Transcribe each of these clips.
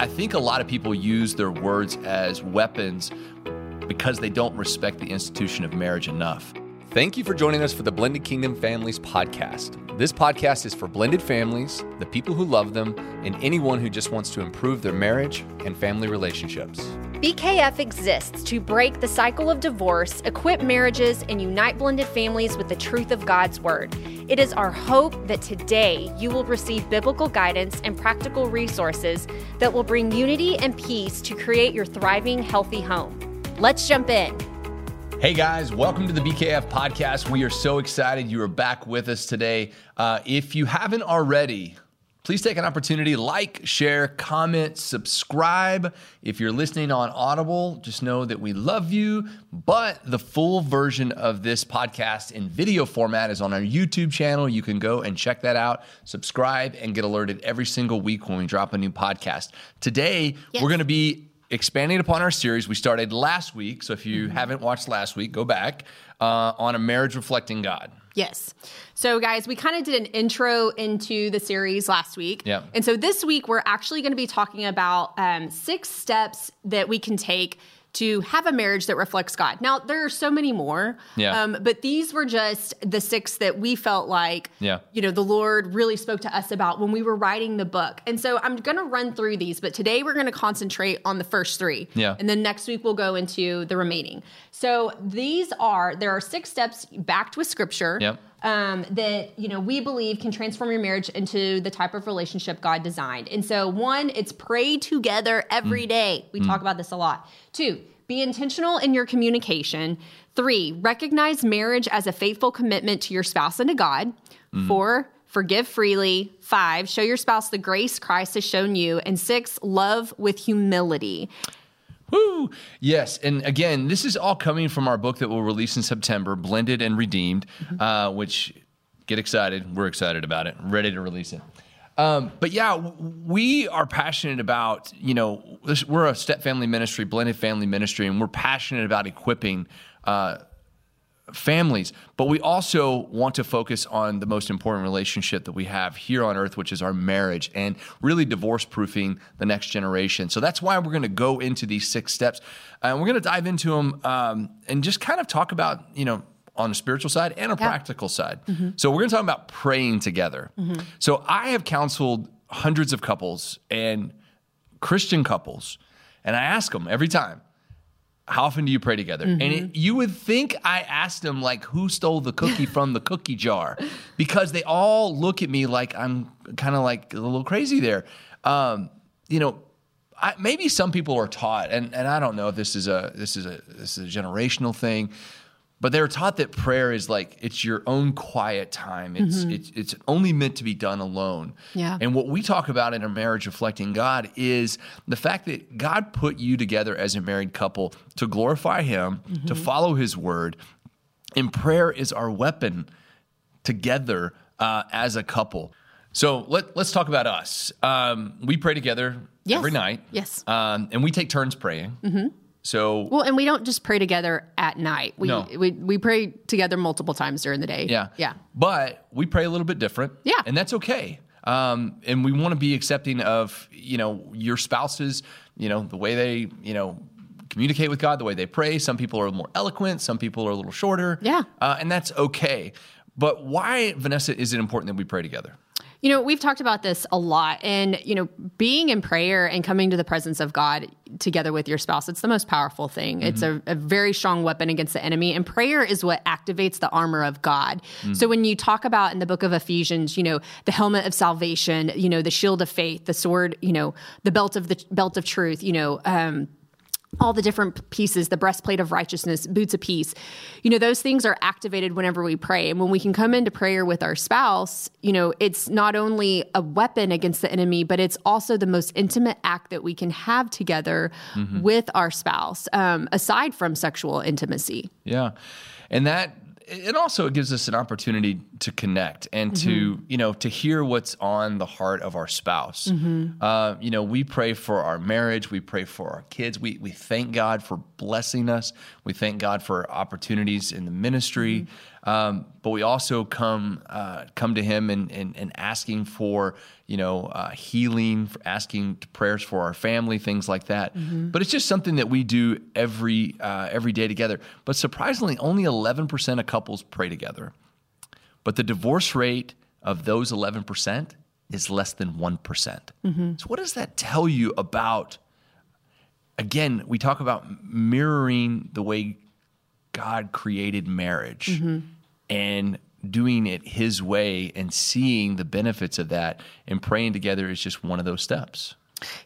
I think a lot of people use their words as weapons because they don't respect the institution of marriage enough. Thank you for joining us for the Blended Kingdom Families podcast. This podcast is for blended families, the people who love them, and anyone who just wants to improve their marriage and family relationships. BKF exists to break the cycle of divorce, equip marriages, and unite blended families with the truth of God's Word. It is our hope that today you will receive biblical guidance and practical resources that will bring unity and peace to create your thriving, healthy home. Let's jump in. Hey guys, welcome to the BKF podcast. We are so excited you are back with us today. Uh, if you haven't already, please take an opportunity like share comment subscribe. If you're listening on audible just know that we love you but the full version of this podcast in video format is on our youtube channel. You can go and check that out subscribe and get alerted every single week when we drop a new podcast. Today Yes. we're going to be expanding upon our series we started last week. So if you haven't watched last week go back uh, on a marriage reflecting god Yes. So, guys, we kind of did an intro into the series last week. Yeah. And so this week, we're actually going to be talking about um, six steps that we can take to have a marriage that reflects God. Now, there are so many more. Yeah. Um, but these were just the six that we felt like, Yeah. you know, the Lord really spoke to us about when we were writing the book. And so I'm going to run through these, but today we're going to concentrate on the first three. Yeah. And then next week we'll go into the remaining. So these are, there are six steps backed with scripture Yep. Um, that you know we believe can transform your marriage into the type of relationship God designed. And so, one, it's pray together every mm. day. We talk mm. about this a lot. Two, be intentional in your communication. Three, recognize marriage as a faithful commitment to your spouse and to God. Mm. Four, forgive freely. Five, show your spouse the grace Christ has shown you. And six, love with humility. Woo! Yes, and again, this is all coming from our book that we'll release in September, Blended and Redeemed, uh, which get excited. We're excited about it. Ready to release it. Um, but yeah, we are passionate about you know this, we're a step family ministry, blended family ministry, and we're passionate about equipping. Uh, families, but we also want to focus on the most important relationship that we have here on earth, which is our marriage, and really divorce proofing the next generation. So that's why we're going to go into these six steps, and we're going to dive into them um, and just kind of talk about, you know, on a spiritual side and a practical side. Mm-hmm. So we're going to talk about praying together. Mm-hmm. So I have counseled hundreds of couples and Christian couples, and I ask them every time, how often do you pray together? And it, you would think I asked them like who stole the cookie from the cookie jar, because they all look at me like I'm kind of like a little crazy there. Um, you know, I, maybe some people are taught, and, and I don't know if this is a this is a this is a generational thing, but they're taught that prayer is like it's your own quiet time. It's it's it's only meant to be done alone. Yeah. And what we talk about in our marriage reflecting God is the fact that God put you together as a married couple to glorify Him, to follow His word, and prayer is our weapon together uh, as a couple. So let, let's talk about us. Um, we pray together Yes. every night. Yes. Um, and we take turns praying. Mm-hmm. So Well, and we don't just pray together at night. We, No. we, we pray together multiple times during the day. Yeah. Yeah. But we pray a little bit different. Yeah. And that's okay. Um, and we want to be accepting of, you know, your spouses, you know, the way they, you know, communicate with God, the way they pray. Some people are more eloquent, some people are a little shorter. Yeah. Uh, and that's okay. But why, Vanessa, is it important that we pray together? You know, we've talked about this a lot. And, you know, being in prayer and coming to the presence of God together with your spouse, it's the most powerful thing. It's a, a very strong weapon against the enemy. And prayer is what activates the armor of God. So when you talk about in the book of Ephesians, you know, the helmet of salvation, you know, the shield of faith, the sword, you know, the belt of the belt of truth, you know, um, all the different pieces, the breastplate of righteousness, boots of peace. You know, those things are activated whenever we pray. And when we can come into prayer with our spouse, you know, it's not only a weapon against the enemy, but it's also the most intimate act that we can have together with our spouse, um, aside from sexual intimacy. Yeah. And that it also it gives us an opportunity to connect and to you know to hear what's on the heart of our spouse. Uh, you know, we pray for our marriage, we pray for our kids. We we thank God for blessing us. We thank God for opportunities in the ministry. Um, but we also come uh, come to Him and, and, and asking for you know uh, healing, for asking prayers for our family, things like that. But it's just something that we do every uh, every day together. But surprisingly, only 11% of couples pray together. But the divorce rate of those 11% is less than one mm-hmm. So what does that tell you about? Again, we talk about mirroring the way God created marriage mm-hmm. and doing it his way and seeing the benefits of that and praying together is just one of those steps.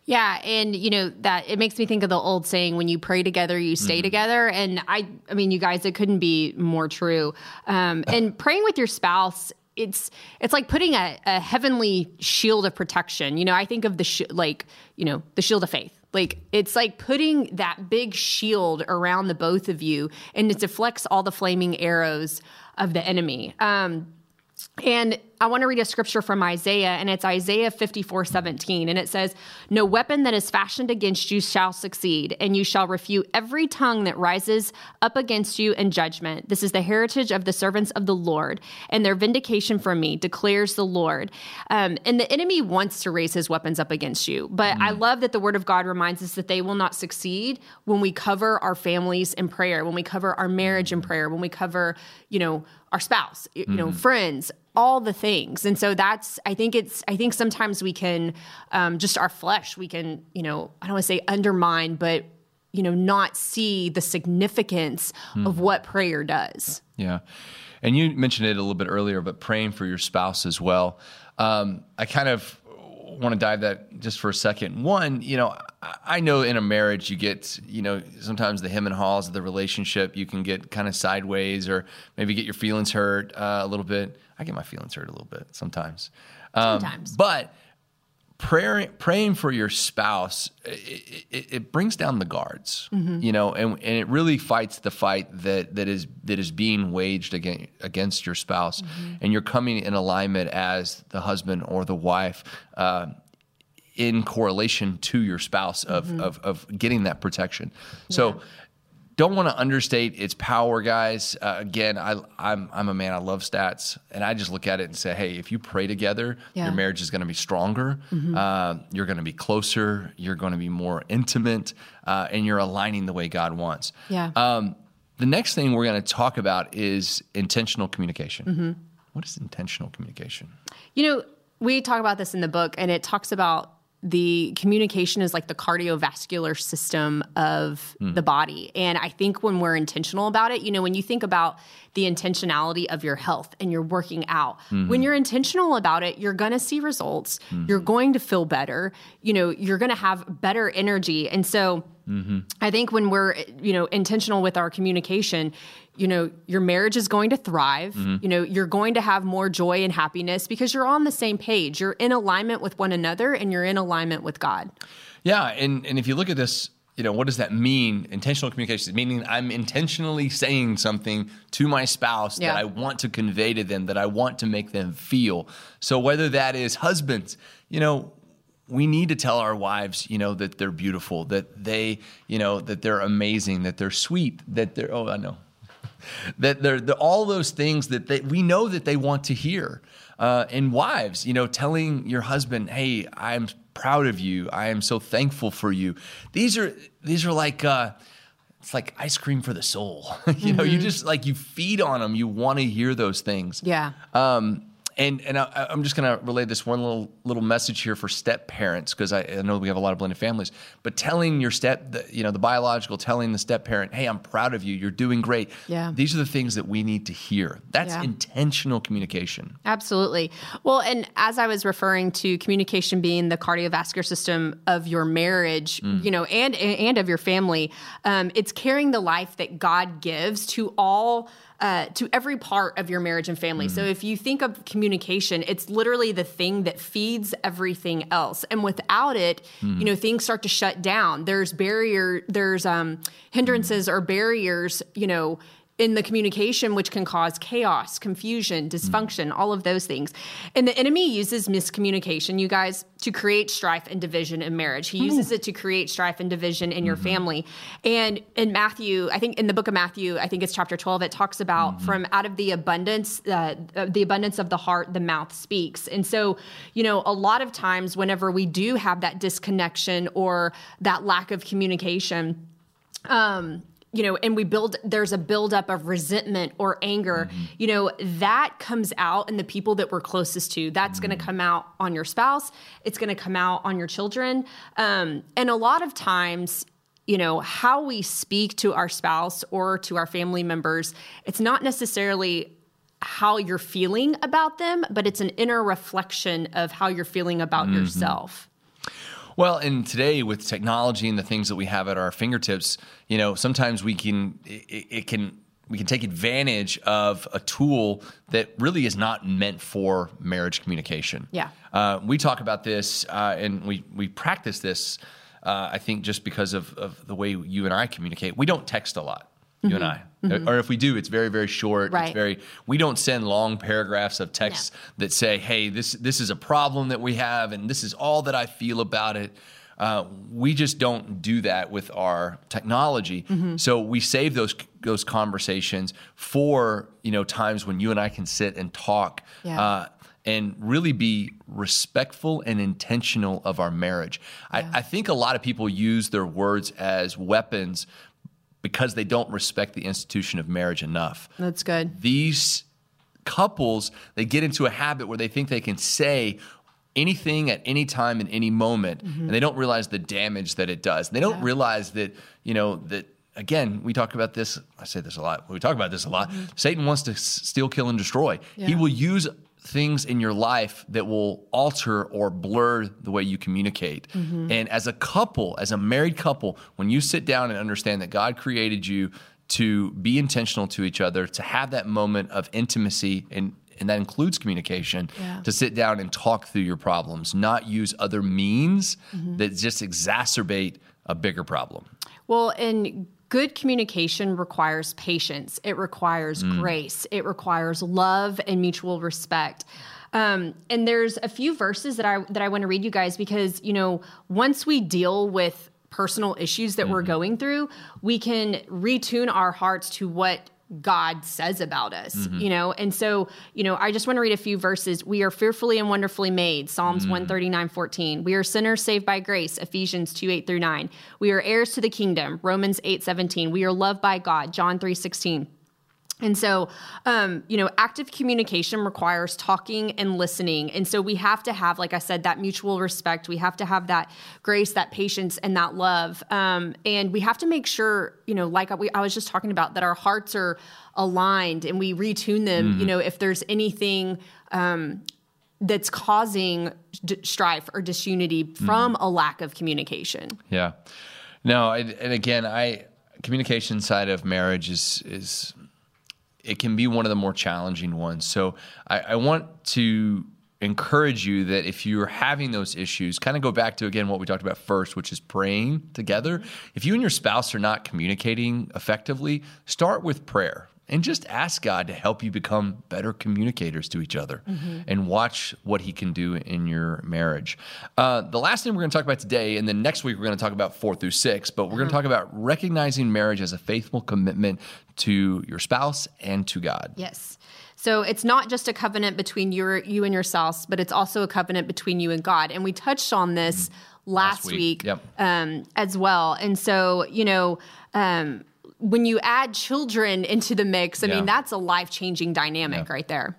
Yeah, and you know that it makes me think of the old saying: "When you pray together, you stay Mm-hmm. together." And I, I mean, you guys, it couldn't be more true. Um, and praying with your spouse, it's it's like putting a, a heavenly shield of protection. You know, I think of the sh- like you know the shield of faith. Like it's like putting that big shield around the both of you, and it deflects all the flaming arrows of the enemy. Um, and I want to read a scripture from Isaiah, and it's Isaiah 54 17. And it says, No weapon that is fashioned against you shall succeed, and you shall refute every tongue that rises up against you in judgment. This is the heritage of the servants of the Lord, and their vindication from me, declares the Lord. Um, and the enemy wants to raise his weapons up against you. But I mm. love that the word of God reminds us that they will not succeed when we cover our families in prayer, when we cover our marriage in mm. prayer, when we cover, you know, our spouse, you know, mm. friends, all the things. And so that's, I think it's, I think sometimes we can, um, just our flesh, we can, you know, I don't want to say undermine, but, you know, not see the significance of what prayer does. Yeah. And you mentioned it a little bit earlier, but praying for your spouse as well. Um, I kind of want to dive that just for a second. One, you know, I- know in a marriage you get, you know, sometimes the hem and haws of the relationship, you can get kind of sideways or maybe get your feelings hurt uh, a little bit. I get my feelings hurt a little bit sometimes. Um, Sometimes. But prayer, praying for your spouse, it, it, it brings down the guards, mm-hmm. you know, and, and it really fights the fight that, that is that is being waged against, against your spouse, mm-hmm. and you're coming in alignment as the husband or the wife. Uh, in correlation to your spouse of, mm-hmm. of, of getting that protection. So don't want to understate its power, guys. Uh, again, I, I'm, I'm a man, I love stats, and I just look at it and say, hey, if you pray together, Yeah. your marriage is going to be stronger. Uh, you're going to be closer. You're going to be more intimate, uh, and you're aligning the way God wants. Yeah. Um, the next thing we're going to talk about is intentional communication. What is intentional communication? You know, we talk about this in the book, and it talks about the communication is like the cardiovascular system of hmm. the body. And I think when we're intentional about it, you know, when you think about the intentionality of your health and you're working out, hmm. when you're intentional about it, you're going to see results. Hmm. You're going to feel better. You know, you're going to have better energy. And so, mm-hmm. I think when we're you know intentional with our communication, you know your marriage is going to thrive. Mm-hmm. You know you're going to have more joy and happiness because you're on the same page. You're in alignment with one another and you're in alignment with God. Yeah, and and if you look at this, you know, what does that mean? Intentional communication, meaning I'm intentionally saying something to my spouse Yeah. that I want to convey to them, that I want to make them feel. So whether that is husbands, you know, we need to tell our wives, you know, that they're beautiful, that they, you know, that they're amazing, that they're sweet, that they're oh, I know. That they're, they're all those things that they, we know that they want to hear. Uh, and wives, you know, telling your husband, "Hey, I'm proud of you. I am so thankful for you." These are these are like uh, it's like ice cream for the soul. you know, you just like you feed on them. You want to hear those things. Yeah. Um, and and I, I'm just going to relay this one little little message here for step parents because I, I know we have a lot of blended families. But telling your step, the, you know, the biological, telling the step parent, "Hey, I'm proud of you. You're doing great." Yeah. These are the things that we need to hear. That's Yeah. intentional communication. Absolutely. Well, and as I was referring to communication being the cardiovascular system of your marriage, you know, and and of your family, um, it's carrying the life that God gives to all. Uh, to every part of your marriage and family. So if you think of communication, it's literally the thing that feeds everything else. And without it, you know, things start to shut down. There's barrier, there's um, hindrances or barriers, you know, in the communication, which can cause chaos, confusion, dysfunction, mm. all of those things. And the enemy uses miscommunication, you guys, to create strife and division in marriage. He uses Ooh. it to create strife and division in your mm-hmm. family. And in Matthew, I think in the book of Matthew, I think it's chapter 12, it talks about mm-hmm. from out of the abundance, uh, the abundance of the heart, the mouth speaks. And so, you know, a lot of times whenever we do have that disconnection or that lack of communication, um, you know, and we build, there's a buildup of resentment or anger, mm-hmm. you know, that comes out in the people that we're closest to. That's mm-hmm. going to come out on your spouse. It's going to come out on your children. Um, and a lot of times, you know, how we speak to our spouse or to our family members, it's not necessarily how you're feeling about them, but it's an inner reflection of how you're feeling about mm-hmm. yourself. Well, and today with technology and the things that we have at our fingertips, you know, sometimes we can it, it can we can take advantage of a tool that really is not meant for marriage communication. Yeah, uh, we talk about this uh, and we we practice this. Uh, I think just because of, of the way you and I communicate, we don't text a lot you mm-hmm. and I. Mm-hmm. Or if we do, it's very, very short. Right. It's very. We don't send long paragraphs of text that say, "Hey, this this is a problem that we have, and this is all that I feel about it." Uh, we just don't do that with our technology. Mm-hmm. So we save those those conversations for you know times when you and I can sit and talk. Yeah. Uh, and really be respectful and intentional of our marriage. Yeah. I, I, think a lot of people use their words as weapons, because they don't respect the institution of marriage enough. That's good. These couples, they get into a habit where they think they can say anything at any time in any moment mm-hmm. and they don't realize the damage that it does. They don't yeah. realize that, you know, that again, we talk about this. I say this a lot. We talk about this a lot. Mm-hmm. Satan wants to steal, kill, and destroy. Yeah. He will use things in your life that will alter or blur the way you communicate. Mm-hmm. And as a couple, as a married couple, when you sit down and understand that God created you to be intentional to each other, to have that moment of intimacy and and that includes communication yeah. to sit down and talk through your problems, not use other means mm-hmm. that just exacerbate a bigger problem. Well, and good communication requires patience, it requires mm. grace, it requires love and mutual respect. Um, and there's a few verses that I that I want to read you guys because you know once we deal with personal issues that mm-hmm. we're going through, we can retune our hearts to what God says about us, mm-hmm. you know? And so, you know, I just want to read a few verses. We are fearfully and wonderfully made, Psalms mm. 139, 14. We are sinners saved by grace, Ephesians 2, 8 through 9. We are heirs to the kingdom, Romans 8, 17. We are loved by God, John 3, 16. And so, um, you know, active communication requires talking and listening. And so we have to have, like I said, that mutual respect. We have to have that grace, that patience, and that love. Um, and we have to make sure, you know, like we, I was just talking about, that our hearts are aligned and we retune them, mm-hmm. you know, if there's anything. Um, that's causing d- strife or disunity from mm-hmm. a lack of communication. Yeah. No, and again, I communication side of marriage is is it can be one of the more challenging ones. So I, I want to encourage you that if you're having those issues, kind of go back to again what we talked about first, which is praying together. If you and your spouse are not communicating effectively, start with prayer and just ask God to help you become better communicators to each other mm-hmm. and watch what He can do in your marriage. Uh, the last thing we're going to talk about today, and then next week we're going to talk about four through six, but we're mm-hmm. going to talk about recognizing marriage as a faithful commitment to your spouse and to God. Yes. So it's not just a covenant between your you and your spouse, but it's also a covenant between you and God. And we touched on this mm-hmm. last, last, week, week yep. um, as well. And so you know. Um, when you add children into the mix, I yeah. mean, that's a life changing dynamic yeah. right there.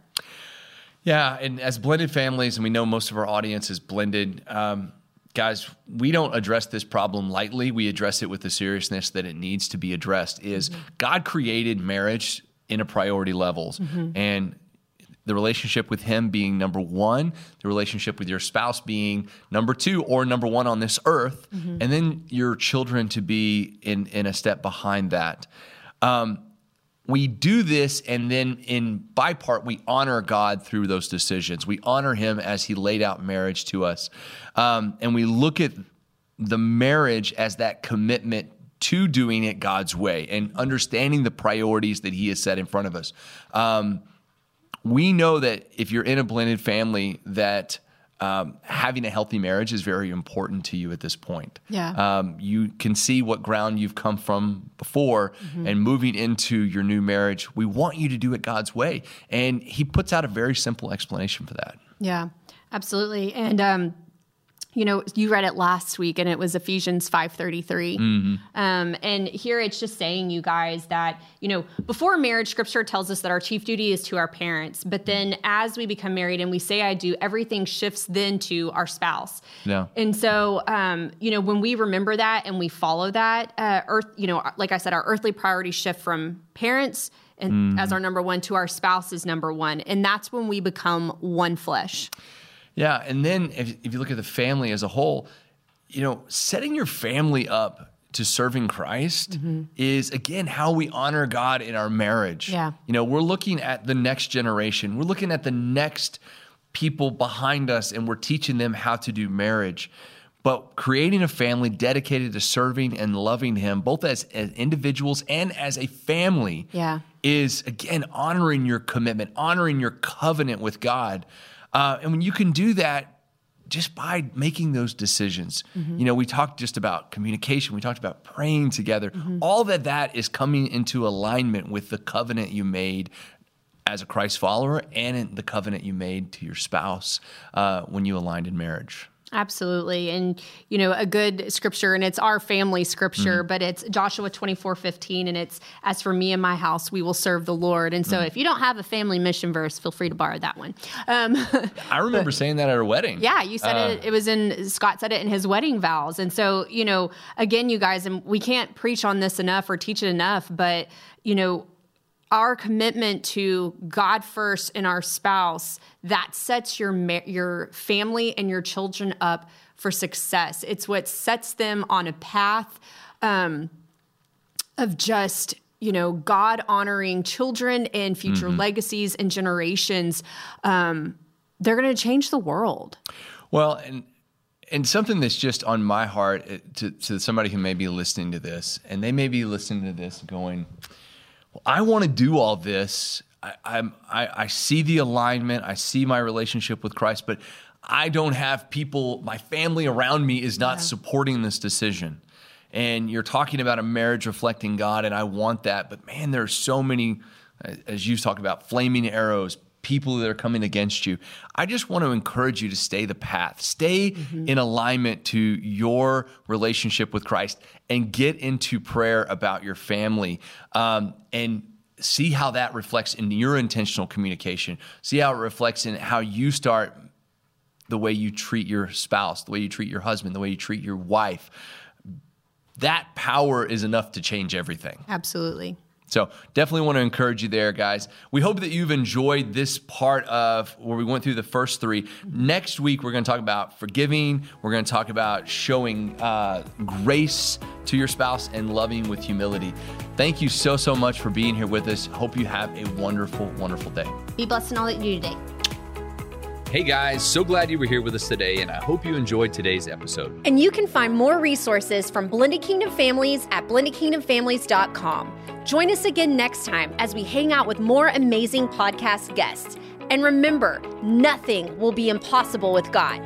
Yeah. And as blended families, and we know most of our audience is blended, um, guys, we don't address this problem lightly. We address it with the seriousness that it needs to be addressed. Is mm-hmm. God created marriage in a priority levels. Mm-hmm. And the relationship with him being number one, the relationship with your spouse being number two or number one on this earth, mm-hmm. and then your children to be in, in a step behind that. Um, we do this, and then in by part, we honor God through those decisions. We honor Him as He laid out marriage to us. Um, and we look at the marriage as that commitment to doing it God's way and understanding the priorities that He has set in front of us. Um, we know that if you're in a blended family, that um, having a healthy marriage is very important to you at this point. Yeah. Um, you can see what ground you've come from before and moving into your new marriage. We want you to do it God's way. And He puts out a very simple explanation for that. Yeah, absolutely. And um, you know, you read it last week, and it was Ephesians five thirty three. Um, and here it's just saying, you guys, that you know, before marriage, Scripture tells us that our chief duty is to our parents. But then, as we become married and we say "I do," everything shifts then to our spouse. Yeah. And so, um, you know, when we remember that and we follow that, uh, earth, you know, like I said, our earthly priorities shift from parents and as our number one to our spouse is number one, and that's when we become one flesh. Yeah, and then if, if you look at the family as a whole, you know, setting your family up to serving Christ mm-hmm. is again how we honor God in our marriage. Yeah. You know, we're looking at the next generation. We're looking at the next people behind us and we're teaching them how to do marriage. But creating a family dedicated to serving and loving him both as, as individuals and as a family Yeah. is again honoring your commitment, honoring your covenant with God. Uh, and when you can do that just by making those decisions, you know, we talked just about communication, we talked about praying together. All that that is coming into alignment with the covenant you made as a Christ follower and in the covenant you made to your spouse uh, when you aligned in marriage. Absolutely. And, you know, a good scripture, and it's our family scripture, but it's Joshua 24 15, and it's, as for me and my house, we will serve the Lord. And so if you don't have a family mission verse, feel free to borrow that one. Um, I remember saying that at our wedding. Yeah, you said Uh, it. It was in Scott said it in his wedding vows, and so you know, again, you guys, and we can't preach on this enough or teach it enough, but you know, our commitment to God first and our spouse that sets your your family and your children up for success. It's what sets them on a path um, of just you know God honoring children and future legacies and generations. Um, they're going to change the world. Well, and and something that's just on my heart uh, to, to somebody who may be listening to this, and they may be listening to this going, well, I want to do all this. I, I'm, I, I see the alignment. I see my relationship with Christ, but I don't have people, my family around me is not supporting this decision. And you're talking about a marriage reflecting God, and I want that. But man, there are so many, as you've talked about, flaming arrows, people that are coming against you. I just want to encourage you to stay the path, stay in alignment to your relationship with Christ, and get into prayer about your family. Um, and see how that reflects in your intentional communication. See how it reflects in how you start the way you treat your spouse, the way you treat your husband, the way you treat your wife. That power is enough to change everything. Absolutely. So definitely want to encourage you there, guys. We hope that you've enjoyed this part of where we went through the first three. Next week, we're going to talk about forgiving. We're going to talk about showing uh, grace to your spouse and loving with humility. Thank you so, so much for being here with us. Hope you have a wonderful, wonderful day. Be blessed in all that you do today. Hey guys, so glad you were here with us today, and I hope you enjoyed today's episode. And you can find more resources from Blended Kingdom Families at blendedkingdomfamilies.com. Join us again next time as we hang out with more amazing podcast guests. And remember, nothing will be impossible with God.